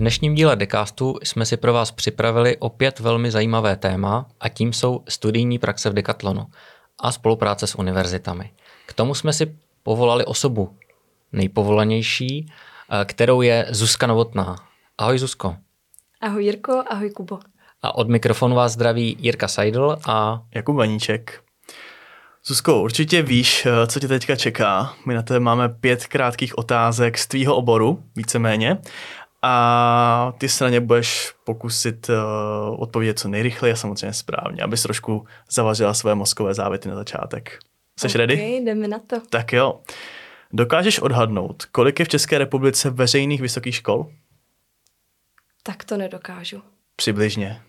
dnešním díle Decastu jsme si pro vás připravili opět velmi zajímavé téma a tím jsou studijní praxe v Decathlonu a spolupráce s univerzitami. K tomu jsme si povolali osobu nejpovolanější, eh, kterou je Zuzka Novotná. Ahoj Zuzko. Ahoj Jirko, ahoj Kubo. A od mikrofonu vás zdraví Jirka Seidl a Jakub Vaníček. Zuzko, určitě víš, eh, co tě teďka čeká. My na tebe máme pět krátkých otázek z tvýho oboru, víceméně. A ty se na ně budeš pokusit uh, odpovědět co nejrychleji a samozřejmě správně, abys trošku zavařila své mozkové závity na začátek. Jsi okay, ready? jdeme na to. Tak jo. Dokážeš odhadnout, kolik je v České republice veřejných vysokých škol? Tak to nedokážu. Přibližně.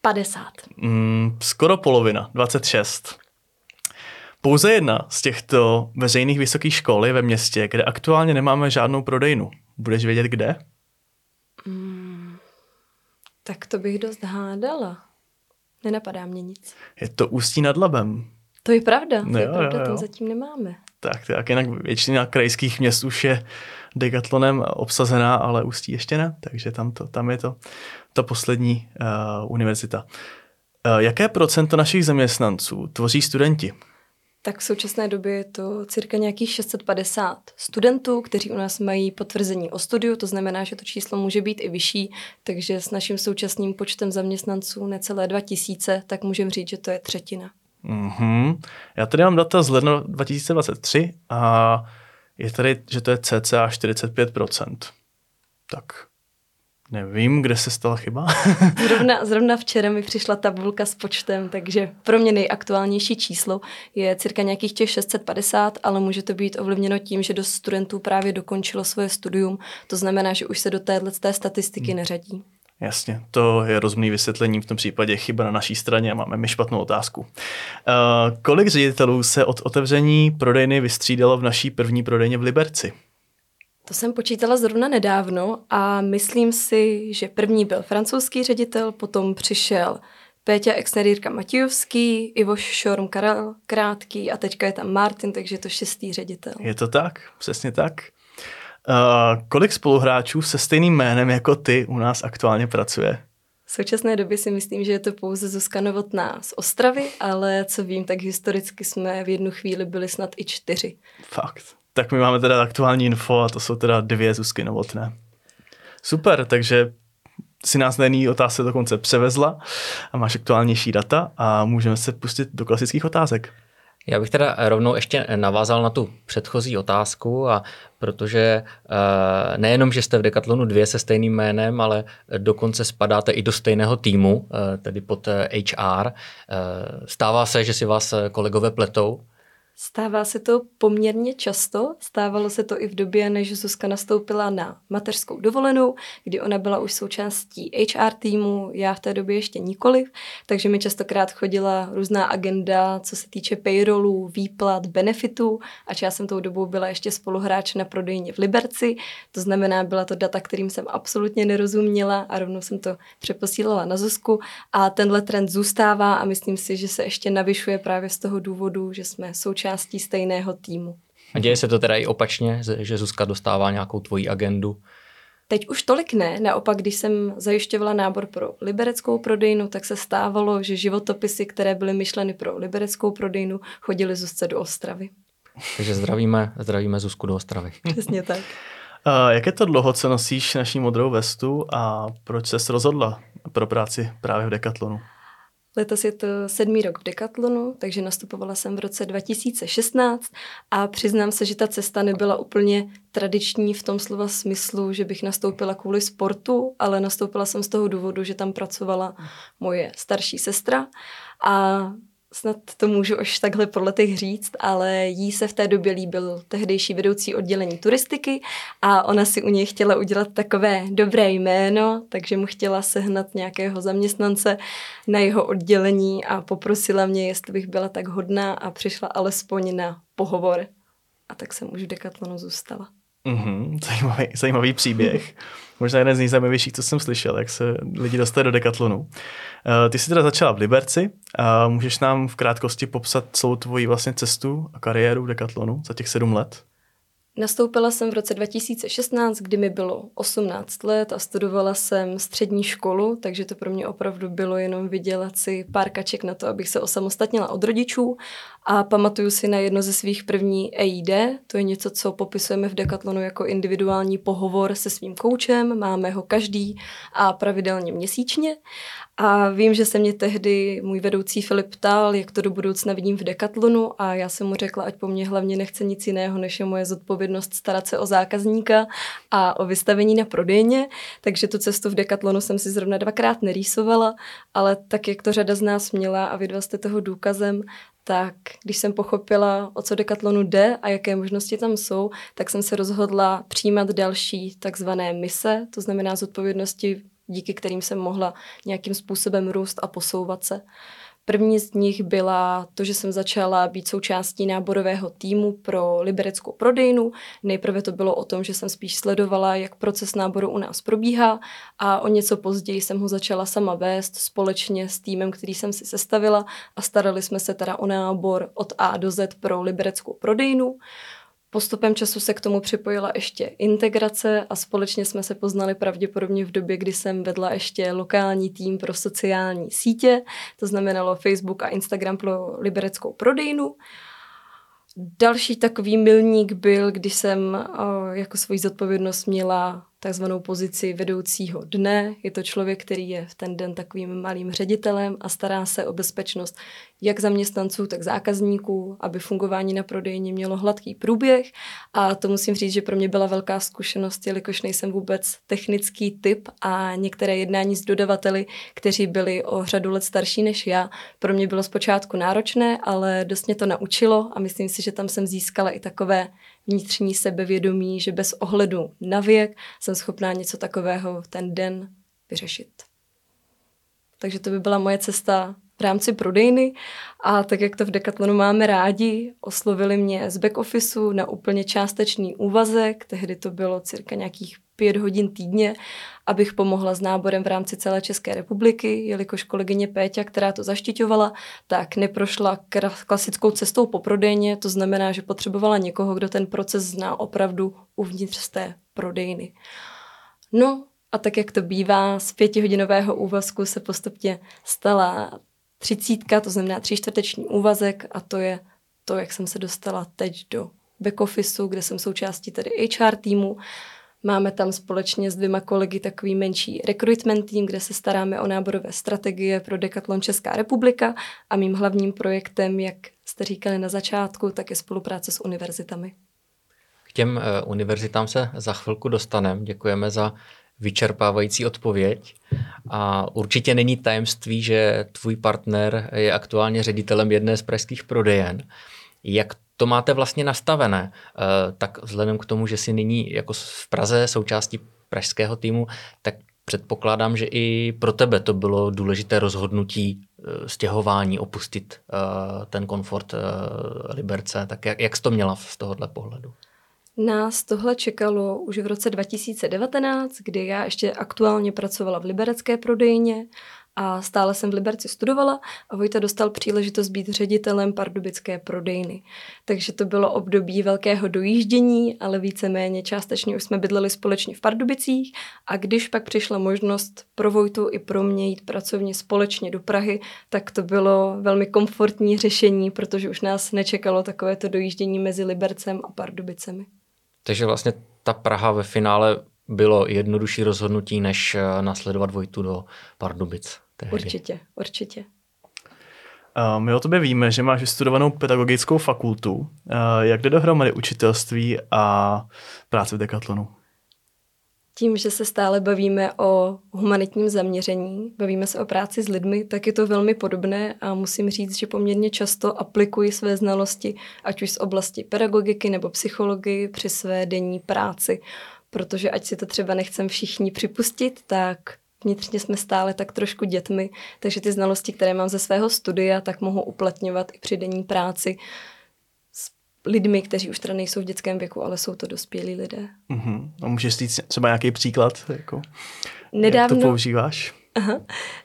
50. Mm, skoro polovina, 26. Pouze jedna z těchto veřejných vysokých škol je ve městě, kde aktuálně nemáme žádnou prodejnu. Budeš vědět kde? Mm, tak to bych dost hádala. Nenapadá mě nic. Je to Ústí nad Labem. To je pravda, to No je jo, pravda, jo, jo. tam zatím nemáme. Tak, tak jinak většina krajských měst už je Decathlonem obsazená, ale Ústí ještě ne, takže tam, to, tam je to ta poslední uh, univerzita. Uh, jaké procento našich zaměstnanců tvoří studenti? Tak v současné době je to cirka nějakých 650 studentů, kteří u nás mají potvrzení o studiu, to znamená, že to číslo může být i vyšší, takže s naším současným počtem zaměstnanců necelé 2000, tak můžeme říct, že to je třetina. Mm-hmm. Já tady mám data z ledna 2023 a je tady, že to je cca 45%. Tak nevím, kde se stala chyba. Zrovna, zrovna včera mi přišla tabulka s počtem, takže pro mě nejaktuálnější číslo je cirka nějakých těch 650, ale může to být ovlivněno tím, že dost studentů právě dokončilo svoje studium, to znamená, že už se do téhle té statistiky neřadí. Jasně, to je rozumný vysvětlení, v tom případě chyba na naší straně a máme my špatnou otázku. Uh, kolik ředitelů se od otevření prodejny vystřídalo v naší první prodejně v Liberci? To jsem počítala zrovna nedávno a myslím si, že první byl francouzský ředitel, potom přišel Péťa Exnerírka Matějovský, Ivo Šorm Karel Krátký a teďka je tam Martin, takže je to šestý ředitel. Je to tak, přesně tak. Uh, kolik spoluhráčů se stejným jménem jako ty u nás aktuálně pracuje? V současné době si myslím, že je to pouze Zuzka Novotná z Ostravy, ale co vím, tak historicky jsme v jednu chvíli byli snad i čtyři. Fakt. Tak my máme teda aktuální info a to jsou teda dvě Zuzky Novotné. Super, takže si nás na jiný otázce dokonce převezla a máš aktuálnější data a můžeme se pustit do klasických otázek. Já bych teda rovnou ještě navázal na tu předchozí otázku, a protože uh, nejenom, že jste v Decathlonu dvě se stejným jménem, ale dokonce spadáte i do stejného týmu, uh, tedy pod HR. Uh, stává se, že si vás kolegové pletou? Stává se to poměrně často, stávalo se to i v době, než Zuzka nastoupila na mateřskou dovolenou, kdy ona byla už součástí HR týmu, já v té době ještě nikoliv, takže mi častokrát chodila různá agenda, co se týče payrollu, výplat, benefitů, a já jsem tou dobou byla ještě spoluhráč na prodejně v Liberci, to znamená, byla to data, kterým jsem absolutně nerozuměla a rovnou jsem to přeposílala na Zuzku. A tenhle trend zůstává a myslím si, že se ještě navyšuje právě z toho důvodu, že jsme součástí součástí stejného týmu. A děje se to teda i opačně, že Zuzka dostává nějakou tvoji agendu? Teď už tolik ne, naopak, když jsem zajišťovala nábor pro libereckou prodejnu, tak se stávalo, že životopisy, které byly myšleny pro libereckou prodejnu, chodily Zuzce do Ostravy. Takže zdravíme, zdravíme Zuzku do Ostravy. Přesně tak. Uh, jak je to dlouho, co nosíš naší modrou vestu a proč se rozhodla pro práci právě v Decathlonu? Letos je to sedmý rok v Decathlonu, takže nastupovala jsem v roce 2016 a přiznám se, že ta cesta nebyla úplně tradiční v tom slova smyslu, že bych nastoupila kvůli sportu, ale nastoupila jsem z toho důvodu, že tam pracovala moje starší sestra a snad to můžu až takhle po letech říct, ale jí se v té době líbil tehdejší vedoucí oddělení turistiky a ona si u něj chtěla udělat takové dobré jméno, takže mu chtěla sehnat nějakého zaměstnance na jeho oddělení a poprosila mě, jestli bych byla tak hodná a přišla alespoň na pohovor. A tak jsem už v Decathlonu zůstala. Mm-hmm, zajímavý, zajímavý příběh. Možná jeden z nejzajímavějších, co jsem slyšel, jak se lidi dostali do Decathlonu. Uh, ty jsi teda začala v Liberci. Uh, můžeš nám v krátkosti popsat celou tvoji vlastně cestu a kariéru v Decathlonu za těch sedm let? Nastoupila jsem v roce 2016, kdy mi bylo 18 let a studovala jsem střední školu, takže to pro mě opravdu bylo jenom vydělat si pár kaček na to, abych se osamostatnila od rodičů a pamatuju si na jedno ze svých první EID, to je něco, co popisujeme v Decathlonu jako individuální pohovor se svým koučem, máme ho každý a pravidelně měsíčně. A vím, že se mě tehdy můj vedoucí Filip ptal, jak to do budoucna vidím v Decathlonu. A já jsem mu řekla, ať po mně hlavně nechce nic jiného, než je moje zodpovědnost starat se o zákazníka a o vystavení na prodejně, takže tu cestu v Decathlonu jsem si zrovna dvakrát nerýsovala, ale tak, jak to řada z nás měla a vy dva jste toho důkazem, tak když jsem pochopila, o co Decathlonu jde a jaké možnosti tam jsou, tak jsem se rozhodla přijímat další takzvané mise, to znamená zodpovědnosti, díky kterým jsem mohla nějakým způsobem růst a posouvat se. První z nich byla to, že jsem začala být součástí náborového týmu pro libereckou prodejnu. Nejprve to bylo o tom, že jsem spíš sledovala, jak proces náboru u nás probíhá a o něco později jsem ho začala sama vést společně s týmem, který jsem si sestavila a starali jsme se teda o nábor od A do Z pro libereckou prodejnu. Postupem času se k tomu připojila ještě integrace a společně jsme se poznali pravděpodobně v době, kdy jsem vedla ještě lokální tým pro sociální sítě, to znamenalo Facebook a Instagram pro libereckou prodejnu. Další takový milník byl, když jsem jako svoji zodpovědnost měla takzvanou pozici vedoucího dne. Je to člověk, který je v ten den takovým malým ředitelem a stará se o bezpečnost jak zaměstnanců, tak zákazníků, aby fungování na prodejně mělo hladký průběh. A to musím říct, že pro mě byla velká zkušenost, jelikož nejsem vůbec technický typ a některé jednání s dodavateli, kteří byli o řadu let starší než já, pro mě bylo zpočátku náročné, ale dost mě to naučilo a myslím si, že tam jsem získala i takové vnitřní sebevědomí, že bez ohledu na věk jsem schopná něco takového ten den vyřešit. Takže to by byla moje cesta v rámci prodejny a tak, jak to v Decathlonu máme rádi, oslovili mě z back officeu na úplně částečný úvazek, tehdy to bylo cirka nějakých pět hodin týdně, abych pomohla s náborem v rámci celé České republiky, jelikož kolegyně Péťa, která to zaštiťovala, tak neprošla klasickou cestou po prodejně, to znamená, že potřebovala někoho, kdo ten proces zná opravdu uvnitř z té prodejny. No a tak, jak to bývá, z pětihodinového úvazku se postupně stala třicítka, to znamená tři čtvrteční úvazek a to je to, jak jsem se dostala teď do back officeu, kde jsem součástí tedy HR týmu. Máme tam společně s dvěma kolegy takový menší recruitment tým, kde se staráme o náborové strategie pro Decathlon Česká republika a mým hlavním projektem, jak jste říkali na začátku, tak je spolupráce s univerzitami. K těm uh, univerzitám se za chvilku dostaneme. Děkujeme za vyčerpávající odpověď. A určitě není tajemství, že tvůj partner je aktuálně ředitelem jedné z pražských prodejen. Jak to máte vlastně nastavené? Eh, tak vzhledem k tomu, že si nyní jako v Praze součástí pražského týmu, tak předpokládám, že i pro tebe to bylo důležité rozhodnutí eh, stěhování, opustit eh, ten komfort Liberce. Tak jak, jak jsi to měla z tohohle pohledu? Nás tohle čekalo už v roce 2019, kdy já ještě aktuálně pracovala v liberecké prodejně a stále jsem v Liberci studovala a Vojta dostal příležitost být ředitelem pardubické prodejny. Takže to bylo období velkého dojíždění, ale víceméně částečně už jsme bydleli společně v Pardubicích a když pak přišla možnost pro Vojtu i pro mě jít pracovně společně do Prahy, tak to bylo velmi komfortní řešení, protože už nás nečekalo takovéto dojíždění mezi Libercem a Pardubicemi. Takže vlastně ta Praha ve finále bylo jednodušší rozhodnutí, než eh, nasledovat Vojtu do Pardubic. Tehdy. Určitě, určitě. My o tobě víme, že máš vystudovanou pedagogickou fakultu. Jak jde dohromady učitelství a práce v Decathlonu? tím, že se stále bavíme o humanitním zaměření, bavíme se o práci s lidmi, tak je to velmi podobné a musím říct, že poměrně často aplikuji své znalosti, ať už z oblasti pedagogiky nebo psychologii při své denní práci, protože ať si to třeba nechcem všichni připustit, tak vnitřně jsme stále tak trošku dětmi, takže ty znalosti, které mám ze svého studia, tak mohu uplatňovat i při denní práci lidmi, kteří už teda nejsou v dětském věku, ale jsou to dospělí lidé. Uh-huh. A můžeš říct třeba nějaký příklad? Jako, Nedávno, jak to používáš? Aha.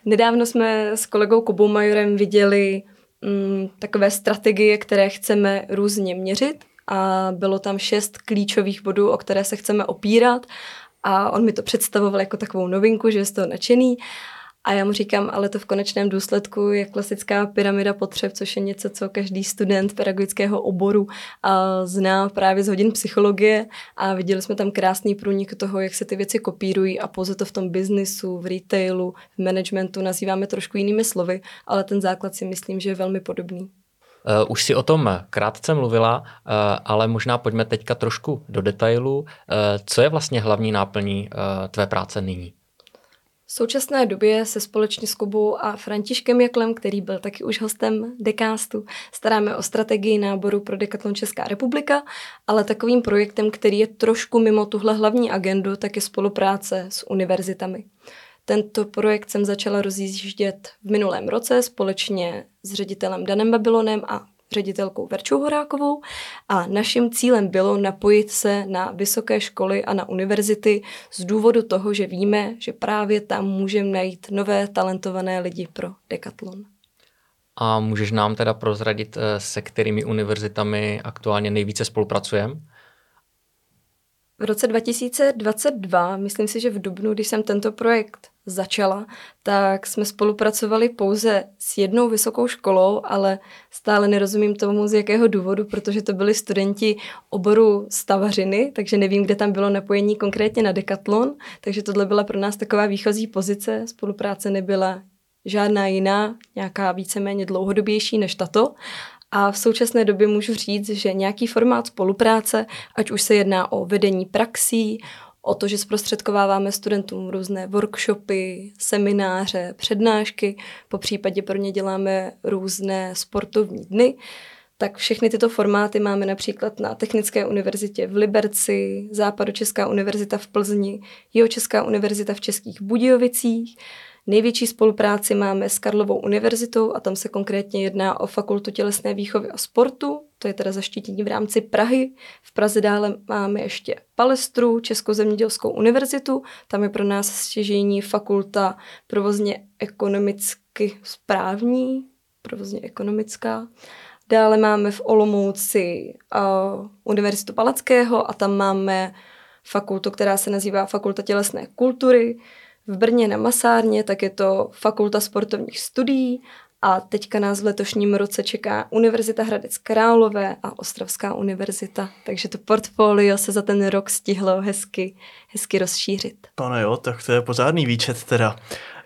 Nedávno jsme s kolegou Kubou Majorem viděli mm, takové strategie, které chceme různě měřit a bylo tam šest klíčových bodů, o které se chceme opírat a on mi to představoval jako takovou novinku, že je z toho nadšený a já mu říkám, ale to v konečném důsledku je klasická pyramida potřeb, což je něco, co každý student pedagogického oboru zná právě z hodin psychologie a viděli jsme tam krásný průnik toho, jak se ty věci kopírují a pouze to v tom biznisu, v retailu, v managementu nazýváme trošku jinými slovy, ale ten základ si myslím, že je velmi podobný. Uh, už si o tom krátce mluvila, uh, ale možná pojďme teďka trošku do detailu. Uh, co je vlastně hlavní náplní tvé práce nyní? V současné době se společně s Kubou a Františkem Jaklem, který byl taky už hostem dekástu, staráme o strategii náboru pro Decathlon Česká republika, ale takovým projektem, který je trošku mimo tuhle hlavní agendu, tak je spolupráce s univerzitami. Tento projekt jsem začala rozjíždět v minulém roce společně s ředitelem Danem Babylonem a ředitelkou Verčou Horákovou a naším cílem bylo napojit se na vysoké školy a na univerzity z důvodu toho, že víme, že právě tam můžeme najít nové talentované lidi pro Decathlon. A můžeš nám teda prozradit, eh, se kterými univerzitami aktuálně nejvíce spolupracujeme? V roce 2022, myslím si, že v Dubnu, když jsem tento projekt začala, tak jsme spolupracovali pouze s jednou vysokou školou, ale stále nerozumím tomu, z jakého důvodu, protože to byli studenti oboru stavařiny, takže nevím, kde tam bylo napojení konkrétně na Decathlon, takže tohle byla pro nás taková výchozí pozice, spolupráce nebyla žádná jiná, nějaká víceméně dlouhodobější než tato. A v současné době můžu říct, že nějaký formát spolupráce, ať už se jedná o vedení praxí, o to, že zprostředkováváme studentům různé workshopy, semináře, přednášky, po případě pro ně děláme různé sportovní dny, tak všechny tyto formáty máme například na Technické univerzitě v Liberci, Západočeská univerzita v Plzni, Jihočeská univerzita v Českých Budějovicích, Největší spolupráci máme s Karlovou univerzitou a tam se konkrétně jedná o Fakultu tělesné výchovy a sportu, to je teda zaštítění v rámci Prahy. V Praze dále máme ještě Palestru, Českou zemědělskou univerzitu, tam je pro nás stěžení fakulta provozně ekonomicky správní, provozně ekonomická. Dále máme v Olomouci uh, Univerzitu Palackého a tam máme fakultu, která se nazývá Fakulta tělesné kultury. V Brně na Masárně tak je to Fakulta sportovních studií a teďka nás v letošním roce čeká Univerzita Hradec Králové a Ostravská univerzita. Takže to portfolio se za ten rok stihlo hezky, hezky rozšířit. Pane jo, tak to je pořádný výčet teda.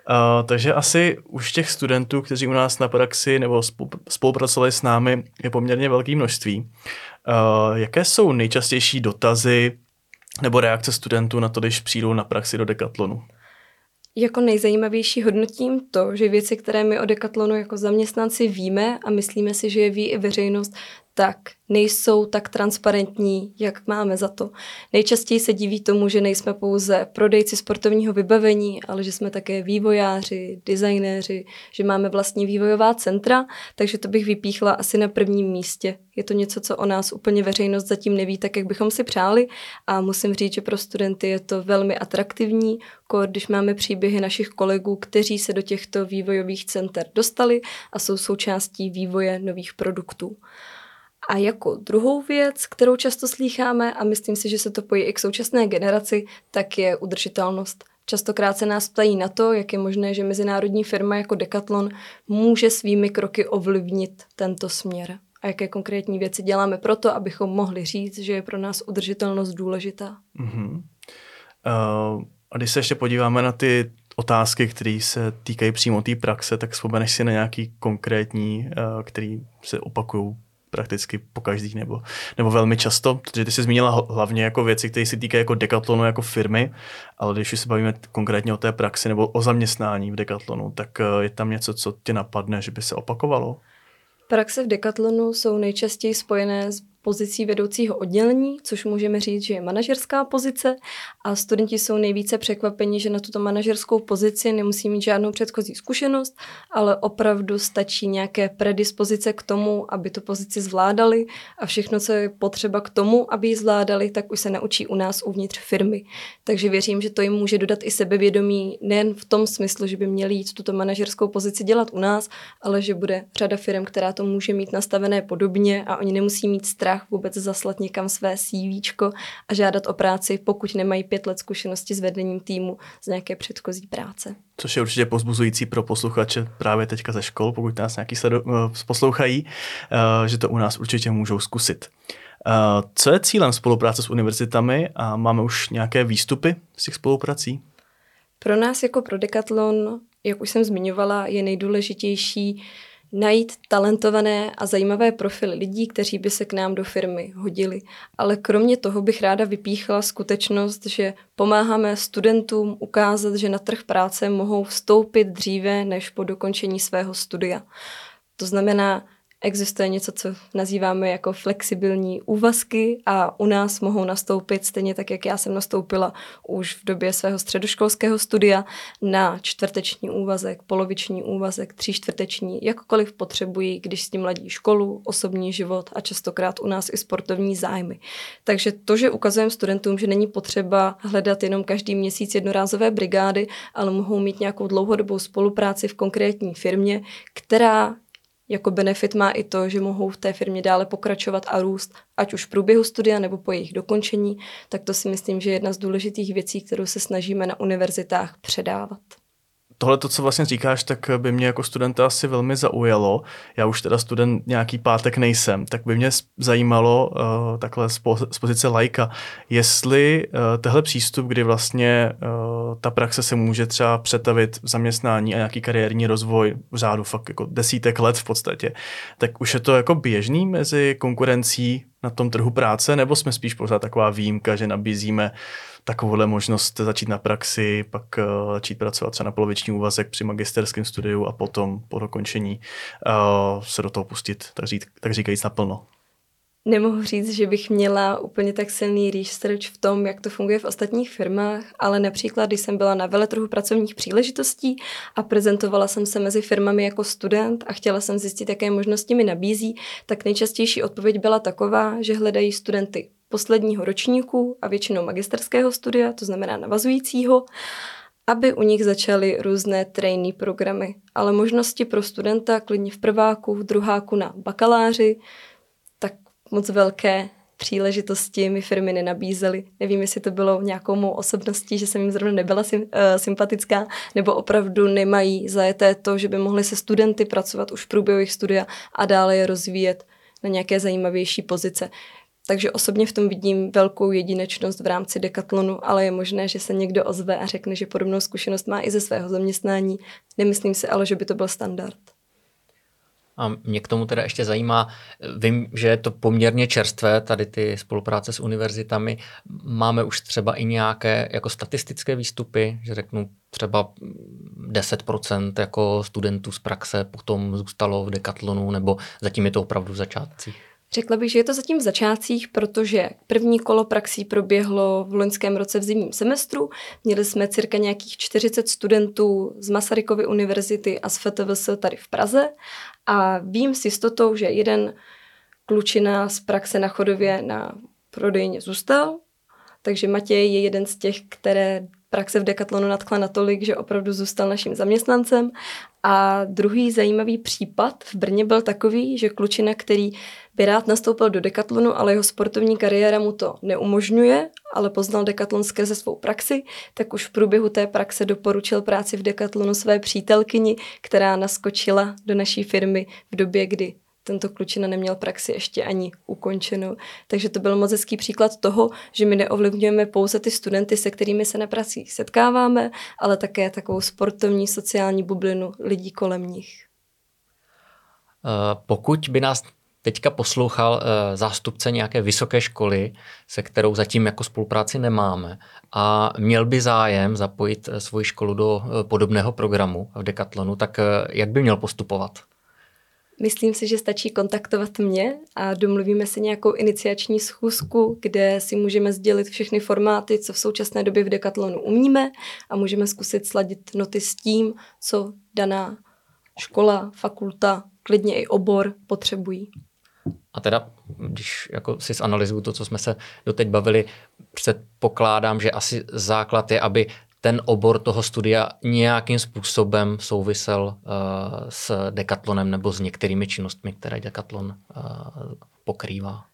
Uh, takže asi už těch studentů, kteří u nás na praxi nebo spolupracovali s námi, je poměrně velké množství. Uh, jaké jsou nejčastější dotazy nebo reakce studentů na to, když přijdou na praxi do Decathlonu? Jako nejzajímavější hodnotím to, že věci, které my o Decathlonu jako zaměstnanci víme a myslíme si, že je ví i veřejnost, tak nejsou tak transparentní, jak máme za to. Nejčastěji se diví tomu, že nejsme pouze prodejci sportovního vybavení, ale že jsme také vývojáři, designéři, že máme vlastní vývojová centra, takže to bych vypíchla asi na prvním místě. Je to něco, co o nás úplně veřejnost zatím neví, tak jak bychom si přáli a musím říct, že pro studenty je to velmi atraktivní, když máme příběhy našich kolegů, kteří se do těchto vývojových center dostali a jsou součástí vývoje nových produktů. A jako druhou věc, kterou často slýcháme, a myslím si, že se to pojí i k současné generaci, tak je udržitelnost. Častokrát se nás ptají na to, jak je možné, že mezinárodní firma jako Decathlon může svými kroky ovlivnit tento směr. A jaké konkrétní věci děláme proto, abychom mohli říct, že je pro nás udržitelnost důležitá. Uh-huh. Uh, a když se ještě podíváme na ty otázky, které se týkají přímo té praxe, tak vzpomeneš si na nějaký konkrétní, uh, který se opakují prakticky po každý nebo, nebo velmi často, protože ty jsi zmínila hlavně jako věci, které se týkají jako Decathlonu jako firmy, ale když se bavíme konkrétně o té praxi nebo o zaměstnání v Decathlonu, tak eh, je tam něco, co tě napadne, že by se opakovalo? Praxe v Decathlonu jsou nejčastěji spojené s pozicí vedoucího oddělení, což můžeme říct, že je manažerská pozice a studenti jsou nejvíce překvapeni, že na tuto manažerskou pozici nemusí mít žádnou předchozí zkušenost, ale opravdu stačí nějaké predispozice k tomu, aby tu pozici zvládali a všechno, co je potřeba k tomu, aby ji zvládali, tak už se naučí u nás uvnitř firmy. Takže věřím, že to jim může dodat i sebevědomí nejen v tom smyslu, že by měli jít tuto manažerskou pozici dělat u nás, ale že bude řada firm, která to může mít nastavené podobně a oni nemusí mít strach strach vůbec zaslat někam své CV a žádat o práci, pokud nemají pět let zkušenosti s vedením týmu z nějaké předchozí práce. Což je určitě pozbuzující pro posluchače právě teďka ze škol, pokud nás nějaký sledu, uh, poslouchají, uh, že to u nás určitě můžou zkusit. Uh, co je cílem spolupráce s univerzitami a máme už nějaké výstupy z těch spoluprací? Pro nás jako pro Decathlon, jak už jsem zmiňovala, je nejdůležitější najít talentované a zajímavé profily lidí, kteří by se k nám do firmy hodili. Ale kromě toho bych ráda vypíchla skutečnost, že pomáháme studentům ukázat, že na trh práce mohou vstoupit dříve než po dokončení svého studia. To znamená, Existuje něco, co nazýváme jako flexibilní úvazky a u nás mohou nastoupit stejně tak, jak já jsem nastoupila už v době svého středoškolského studia na čtvrteční úvazek, poloviční úvazek, tří čtvrteční, jakkoliv potřebují, když s tím ladí školu, osobní život a častokrát u nás i sportovní zájmy. Takže to, že ukazujeme studentům, že není potřeba hledat jenom každý měsíc jednorázové brigády, ale mohou mít nějakou dlouhodobou spolupráci v konkrétní firmě, která jako benefit má i to, že mohou v té firmě dále pokračovat a růst, ať už v průběhu studia nebo po jejich dokončení, tak to si myslím, že je jedna z důležitých věcí, kterou se snažíme na univerzitách předávat tohle, to, co vlastně říkáš, tak by mě jako studenta asi velmi zaujalo. Já už teda student nějaký pátek nejsem, tak by mě zajímalo uh, takhle z, po, z pozice lajka, jestli uh, tehle přístup, kdy vlastně uh, ta praxe se může třeba přetavit v zaměstnání a nějaký kariérní rozvoj v řádu fakt jako desítek let v podstatě, tak už je to jako běžný mezi konkurencí na tom trhu práce, nebo jsme spíš pořád taková výjimka, že nabízíme takovouhle možnost začít na praxi, pak uh, začít pracovat třeba na poloviční úvazek při magisterském studiu a potom po dokončení uh, se do toho pustit, tak, říct, tak říkajíc naplno. Nemohu říct, že bych měla úplně tak silný research v tom, jak to funguje v ostatních firmách, ale například, když jsem byla na veletrhu pracovních příležitostí a prezentovala jsem se mezi firmami jako student a chtěla jsem zjistit, jaké možnosti mi nabízí, tak nejčastější odpověď byla taková, že hledají studenty posledního ročníku a většinou magisterského studia, to znamená navazujícího, aby u nich začaly různé trainee programy, ale možnosti pro studenta klidně v prváku, v druháku na bakaláři, tak moc velké příležitosti mi firmy nenabízely. Nevím, jestli to bylo nějakou mou osobností, že jsem jim zrovna nebyla sim, uh, sympatická, nebo opravdu nemají zajeté to, že by mohli se studenty pracovat už v průběhu jejich studia a dále je rozvíjet na nějaké zajímavější pozice. Takže osobně v tom vidím velkou jedinečnost v rámci dekatlonu, ale je možné, že se někdo ozve a řekne, že podobnou zkušenost má i ze svého zaměstnání. Nemyslím si ale, že by to byl standard. A mě k tomu teda ještě zajímá, vím, že je to poměrně čerstvé, tady ty spolupráce s univerzitami. Máme už třeba i nějaké jako statistické výstupy, že řeknu třeba 10% jako studentů z praxe potom zůstalo v dekatlonu, nebo zatím je to opravdu v začátcích? Řekla bych, že je to zatím v začátcích, protože první kolo praxí proběhlo v loňském roce v zimním semestru. Měli jsme cirka nějakých 40 studentů z Masarykovy univerzity a z FTVS tady v Praze a vím s jistotou, že jeden klučina z praxe na chodově na prodejně zůstal, takže Matěj je jeden z těch, které praxe v Decathlonu nadchla natolik, že opravdu zůstal naším zaměstnancem. A druhý zajímavý případ v Brně byl takový, že klučina, který by rád nastoupil do Decathlonu, ale jeho sportovní kariéra mu to neumožňuje, ale poznal Decathlon skrze svou praxi, tak už v průběhu té praxe doporučil práci v Decathlonu své přítelkyni, která naskočila do naší firmy v době, kdy tento klučina neměl praxi ještě ani ukončenou. Takže to byl moc hezký příklad toho, že my neovlivňujeme pouze ty studenty, se kterými se na pracích setkáváme, ale také takovou sportovní sociální bublinu lidí kolem nich. Eh, pokud by nás teďka poslouchal eh, zástupce nějaké vysoké školy, se kterou zatím jako spolupráci nemáme a měl by zájem zapojit eh, svoji školu do podobného programu v Decathlonu, tak jak by měl postupovat? Myslím si, že stačí kontaktovat mě a domluvíme si nějakou iniciační schůzku, kde si můžeme sdělit všechny formáty, co v současné době v Decathlonu umíme a můžeme zkusit sladit noty s tím, co daná škola, fakulta, klidně i obor potřebují. A teda, když jako si zanalizuju to, co jsme se doteď bavili, předpokládám, že asi základ je, aby ten obor toho studia nějakým způsobem souvisel uh, s dekatlonem nebo s některými činnostmi, které dekatlon uh, pokrývá.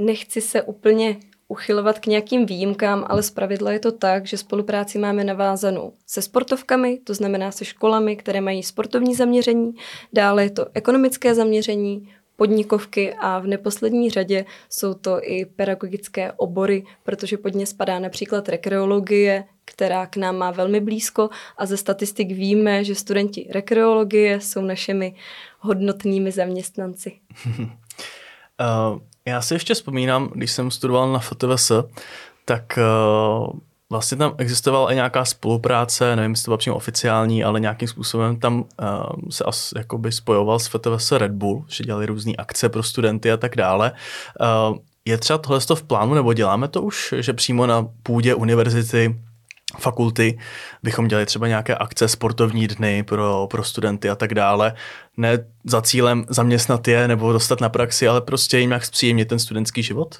Nechci se úplně uchylovat k nějakým výjimkám, ale zpravidla je to tak, že spolupráci máme navázanou se sportovkami, to znamená se školami, které mají sportovní zaměření, dále je to ekonomické zaměření, podnikovky a v neposlední řadě jsou to i pedagogické obory, protože pod ně spadá například rekreologie, která k nám má velmi blízko a ze statistik víme, že studenti rekreologie jsou našimi hodnotnými zaměstnanci. uh, já si ještě vzpomínám, když jsem studoval na FTVS, tak uh, vlastně tam existovala i nějaká spolupráce, nevím, jestli to přímo oficiální, ale nějakým způsobem tam uh, se as, jakoby spojoval s FTVS Red Bull, že dělali různé akce pro studenty a tak dále. Je třeba tohle v plánu, nebo děláme to už, že přímo na půdě univerzity fakulty bychom dělali třeba nějaké akce, sportovní dny pro, pro studenty a tak dále. Ne za cílem zaměstnat je nebo dostat na praxi, ale prostě jim jak zpříjemnit ten studentský život?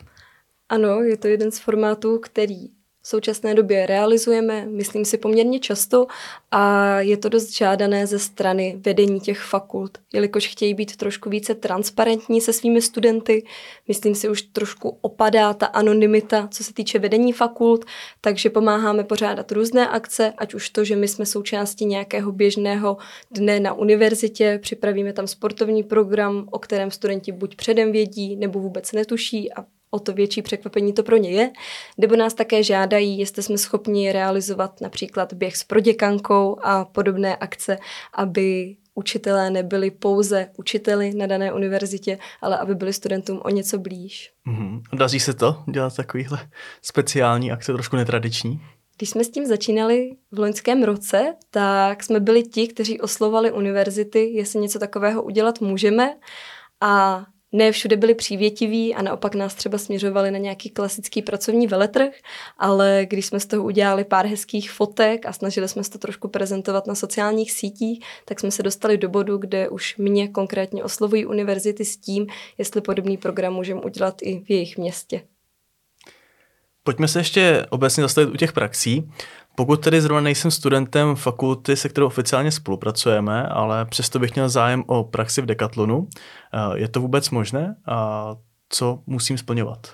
Ano, je to jeden z formátů, který v současné době realizujeme, myslím si poměrně často a je to dost žádané ze strany vedení těch fakult, jelikož chtějí být trošku více transparentní se svými studenty. Myslím si už trošku opadá ta anonymita, co se týče vedení fakult, takže pomáháme pořádat různé akce, ať už to, že my jsme součástí nějakého běžného dne na univerzitě, připravíme tam sportovní program, o kterém studenti buď předem vědí, nebo vůbec netuší a o to větší překvapení to pro ně je, nebo nás také žádají, jestli jsme schopni realizovat například běh s proděkankou a podobné akce, aby učitelé nebyli pouze učiteli na dané univerzitě, ale aby byli studentům o něco blíž. Mm-hmm. Daří se to dělat takovýhle speciální akce, trošku netradiční? Když jsme s tím začínali v loňském roce, tak jsme byli ti, kteří oslovali univerzity, jestli něco takového udělat můžeme. A ne všude byli přívětiví a naopak nás třeba směřovali na nějaký klasický pracovní veletrh, ale když jsme z toho udělali pár hezkých fotek a snažili jsme se to trošku prezentovat na sociálních sítích, tak jsme se dostali do bodu, kde už mě konkrétně oslovují univerzity s tím, jestli podobný program můžeme udělat i v jejich městě. Pojďme se ještě obecně zastavit u těch praxí. Pokud tedy zrovna nejsem studentem fakulty, se kterou oficiálně spolupracujeme, ale přesto bych měl zájem o praxi v Decathlonu, eh, je to vůbec možné a co musím splňovat?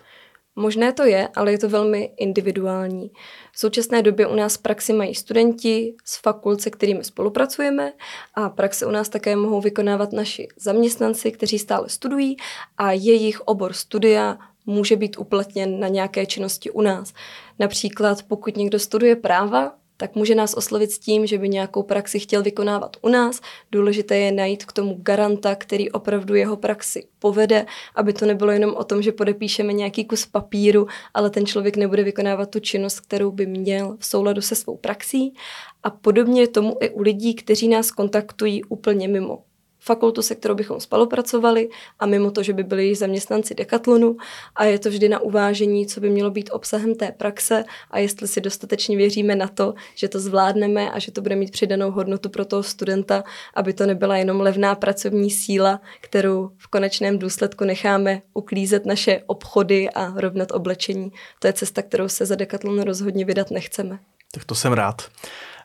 Možné to je, ale je to velmi individuální. V současné době u nás praxi mají studenti z fakult, se kterými spolupracujeme a praxe u nás také mohou vykonávat naši zaměstnanci, kteří stále studují a jejich obor studia může být uplatněn na nějaké činnosti u nás. Například pokud někdo studuje práva, tak může nás oslovit s tím, že by nějakou praxi chtěl vykonávat u nás. Důležité je najít k tomu garanta, který opravdu jeho praxi povede, aby to nebylo jenom o tom, že podepíšeme nějaký kus papíru, ale ten člověk nebude vykonávat tu činnost, kterou by měl v souladu se svou praxí. A podobně je tomu i u lidí, kteří nás kontaktují úplně mimo fakultu, se kterou bychom spolupracovali a mimo to, že by byli zaměstnanci Decathlonu a je to vždy na uvážení, co by mělo být obsahem té praxe a jestli si dostatečně věříme na to, že to zvládneme a že to bude mít přidanou hodnotu pro toho studenta, aby to nebyla jenom levná pracovní síla, kterou v konečném důsledku necháme uklízet naše obchody a rovnat oblečení. To je cesta, kterou se za Decathlon rozhodně vydat nechceme. Tak to jsem rád.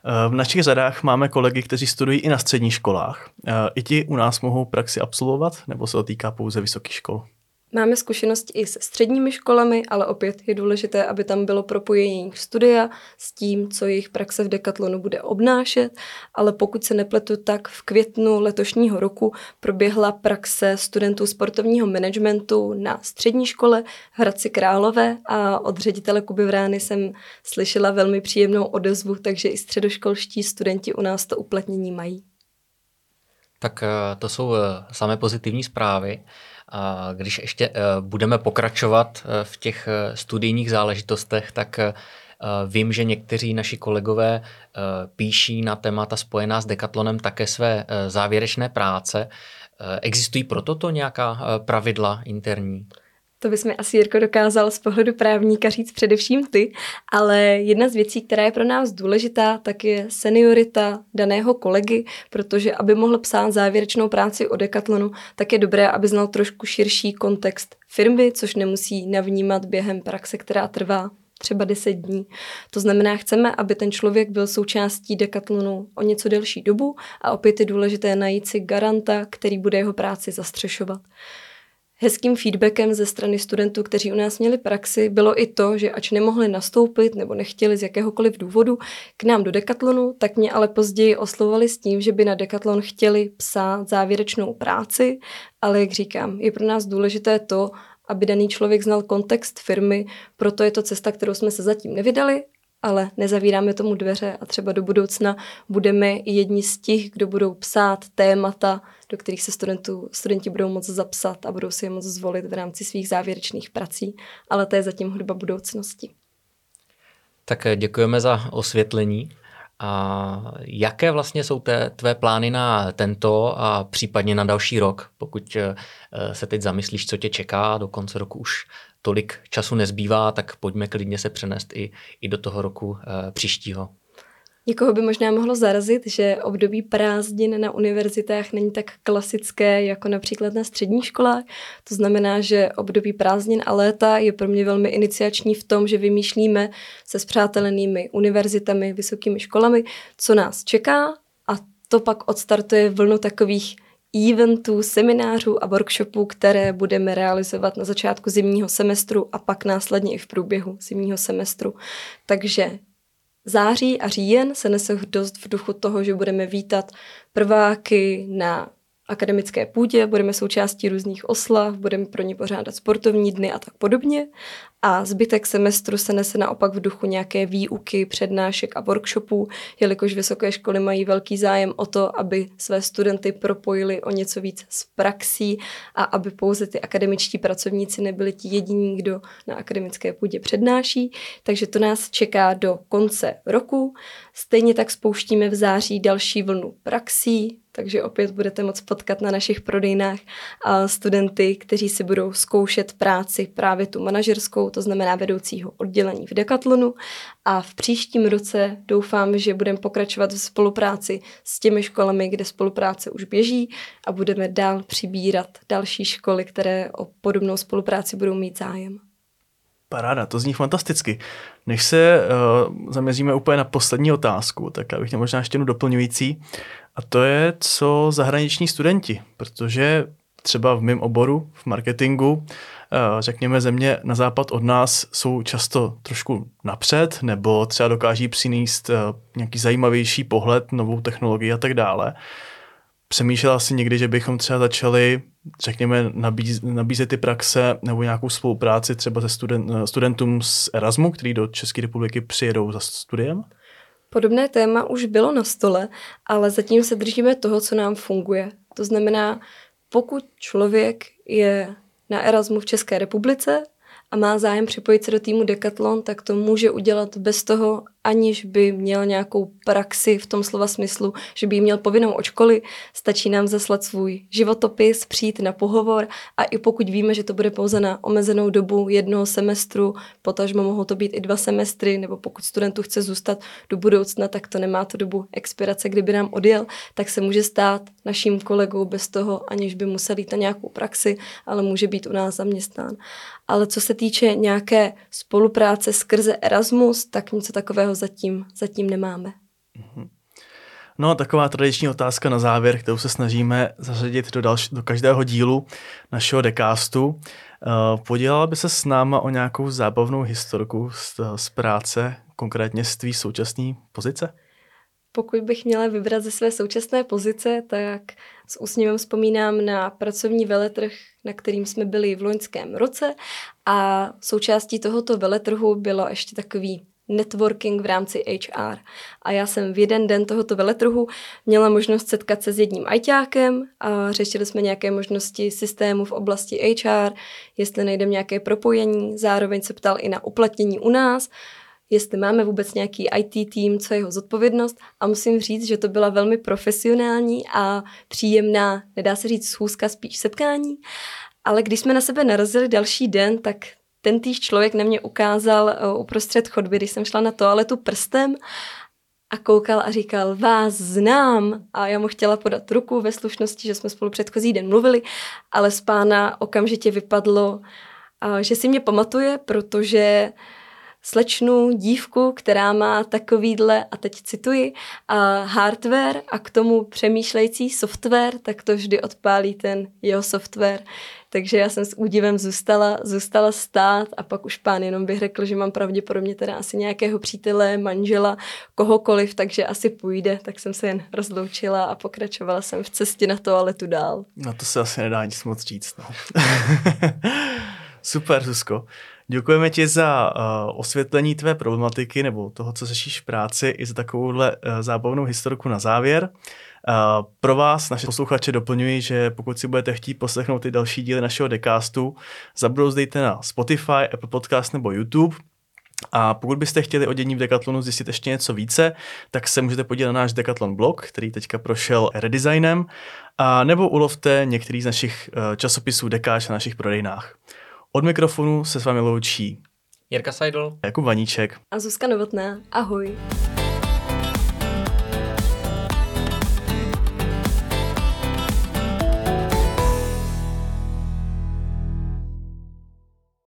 Eh, v našich řadách máme kolegy, kteří studují i na středních školách. Eh, I ti u nás mohou praxi absolvovat, nebo se to týká pouze vysokých škol? Máme zkušenosti i se středními školami, ale opět je důležité, aby tam bylo propojení jejich studia s tím, co jejich praxe v Decathlonu bude obnášet, ale pokud se nepletu, tak v květnu letošního roku proběhla praxe studentů sportovního managementu na střední škole v Hradci Králové a od ředitele Kuby Vrány jsem slyšela velmi příjemnou odezvu, takže i středoškolští studenti u nás to uplatnění mají. Tak eh, to jsou eh, samé pozitivní zprávy. A když ještě eh, budeme pokračovat v těch studijních záležitostech, tak Vím, že někteří naši kolegové píší na témata spojená s Decathlonem také své závěrečné práce. Existují pro toto nějaká pravidla interní? To bys mi asi, Jirko, dokázal z pohledu právníka říct především ty, ale jedna z věcí, která je pro nás důležitá, tak je seniorita daného kolegy, protože aby mohl psát závěrečnou práci o Decathlonu, tak je dobré, aby znal trošku širší kontext firmy, což nemusí navnímat během praxe, která trvá třeba 10 dní. To znamená, chceme, aby ten člověk byl součástí Decathlonu o něco delší dobu a opět je důležité najít si garanta, který bude jeho práci zastřešovat. Hezkým feedbackem ze strany studentů, kteří u nás měli praxi, bylo i to, že ač nemohli nastoupit nebo nechtěli z jakéhokoliv důvodu k nám do Decathlonu, tak mě ale později oslovovali s tím, že by na Decathlon chtěli psát závěrečnou práci, ale jak říkám, je pro nás důležité to, aby daný člověk znal kontext firmy, proto je to cesta, kterou jsme se zatím nevydali, ale nezavíráme tomu dveře a třeba do budoucna budeme jedni z těch, kdo budou psát témata, do kterých se studentů, studenti budou moct zapsat a budou si je moct zvolit v rámci svých závěrečných prací, ale to je zatím hudba budoucnosti. Tak děkujeme za osvětlení. A jaké vlastně jsou té, tvé plány na tento a případně na další rok, pokud eh, se teď zamyslíš, co tě čeká, do konce roku už tolik času nezbývá, tak pojďme klidně se přenést i, i do toho roku e, příštího. Někoho by možná mohlo zarazit, že období prázdnin na univerzitách není tak klasické jako například na středních školách. To znamená, že období prázdnin a léta je pro mě velmi iniciační v tom, že vymýšlíme se spřátelenými univerzitami, vysokými školami, co nás čeká a to pak odstartuje vlnu takových eventů, seminářů a workshopů, které budeme realizovat na začátku zimního semestru a pak následně i v průběhu zimního semestru. Takže září a říjen se nese dost v duchu toho, že budeme vítat prváky na akademické půdě, budeme součástí různých oslav, budeme pro ně pořádat sportovní dny a tak podobně. A zbytek semestru se nese naopak v duchu nějaké výuky, přednášek a workshopů, jelikož vysoké školy mají velký zájem o to, aby své studenty propojili o něco víc s praxí a aby pouze ty akademičtí pracovníci nebyli ti jediní, kdo na akademické půdě přednáší. Takže to nás čeká do konce roku. Stejně tak spouštíme v září další vlnu praxí, takže opět budete moct potkat na našich prodejnách studenty, kteří si budou zkoušet práci právě tu manažerskou, to znamená vedoucího oddělení v Decathlonu a v příštím roce doufám, že budeme pokračovat v spolupráci s těmi školami, kde spolupráce už běží a budeme dál přibírat další školy, které o podobnou spolupráci budou mít zájem. Paráda, to zní fantasticky. Než se uh, zaměříme úplně na poslední otázku, tak já bych měl možná ještě jednu doplňující. A to je, co zahraniční studenti, protože třeba v mém oboru, v marketingu, eh, řekněme země na západ od nás jsou často trošku napřed, nebo třeba dokáží přinést eh, nějaký zajímavější pohled, novou technologii a tak dále. Přemýšlela si někdy, že bychom třeba začali, řekněme, nabíz, nabízet ty praxe nebo nějakou spolupráci třeba se student, studentům z Erasmu, který do České republiky přijedou za studiem? Podobné téma už bylo na stole, ale zatím se držíme toho, co nám funguje. To znamená, pokud člověk je na Erasmu v České republice a má zájem připojit se do týmu Decathlon, tak to může udělat bez toho, aniž by měl nějakou praxi v tom slova smyslu, že by měl povinnou od školy, stačí nám zaslat svůj životopis, přijít na pohovor a i pokud víme, že to bude pouze na omezenou dobu jednoho semestru, potažmo mohou to být i dva semestry, nebo pokud studentu chce zůstat do budoucna, tak to nemá tu dobu expirace, kdyby nám odjel, tak se může stát naším kolegou bez toho, aniž by musel jít na nějakou praxi, ale může být u nás zaměstnán. Ale co se týče nějaké spolupráce skrze Erasmus, tak něco takového zatím, zatím nemáme. Mhm. No, taková tradiční otázka na závěr, kterou se snažíme zařadit do, další, do každého dílu našeho dekástu. Uh, podělala by se s náma o nějakou zábavnou historku z, z práce, konkrétně z tvý současné pozice? Pokud bych měla vybrat ze své současné pozice, tak s úsměvem vzpomínám na pracovní veletrh, na kterým jsme byli v loňském roce a součástí tohoto veletrhu bylo ještě takový networking v rámci HR. A já jsem v jeden den tohoto veletrhu měla možnost setkat se s jedním ajťákem a řešili jsme nějaké možnosti systému v oblasti HR, jestli najdeme nějaké propojení, zároveň se ptal i na uplatnění u nás, jestli máme vůbec nějaký IT tým, co je jeho zodpovědnost a musím říct, že to byla velmi profesionální a příjemná, nedá se říct schůzka, spíš setkání. Ale když jsme na sebe narazili další den, tak ten týž člověk na mě ukázal uh, uprostřed chodby, když jsem šla na toaletu prstem a koukal a říkal, vás znám. A já mu chtěla podat ruku ve slušnosti, že jsme spolu předchozí den mluvili, ale z pána okamžitě vypadlo, uh, že si mě pamatuje, protože slečnu, dívku, která má takovýhle, a teď cituji, a hardware a k tomu přemýšlející software, tak to vždy odpálí ten jeho software. Takže já jsem s údivem zůstala, zůstala stát a pak už pán jenom bych řekl, že mám pravděpodobně teda asi nějakého přítele, manžela, kohokoliv, takže asi půjde, tak jsem se jen rozloučila a pokračovala jsem v cestě na toaletu dál. No to se asi nedá nic moc říct. No. Super, Zuzko. Děkujeme ti za uh, osvětlení tvé problematiky nebo toho, co řešíš v práci, i za takovouhle uh, zábavnou historiku na závěr. Uh, pro vás, naše posluchače, doplňuji, že pokud si budete chtít poslechnout ty další díly našeho decastu, zabrouzdejte na Spotify, Apple Podcast nebo YouTube. A pokud byste chtěli o dění v Decathlonu zjistit ještě něco více, tak se můžete podívat na náš Decathlon blog, který teďka prošel redesignem, a nebo ulovte některý z našich časopisů Dekáč na našich prodejnách. Od mikrofonu se s vámi loučí Jirka Seidel, Jakub Vaníček a Zuzka Novotná. Ahoj.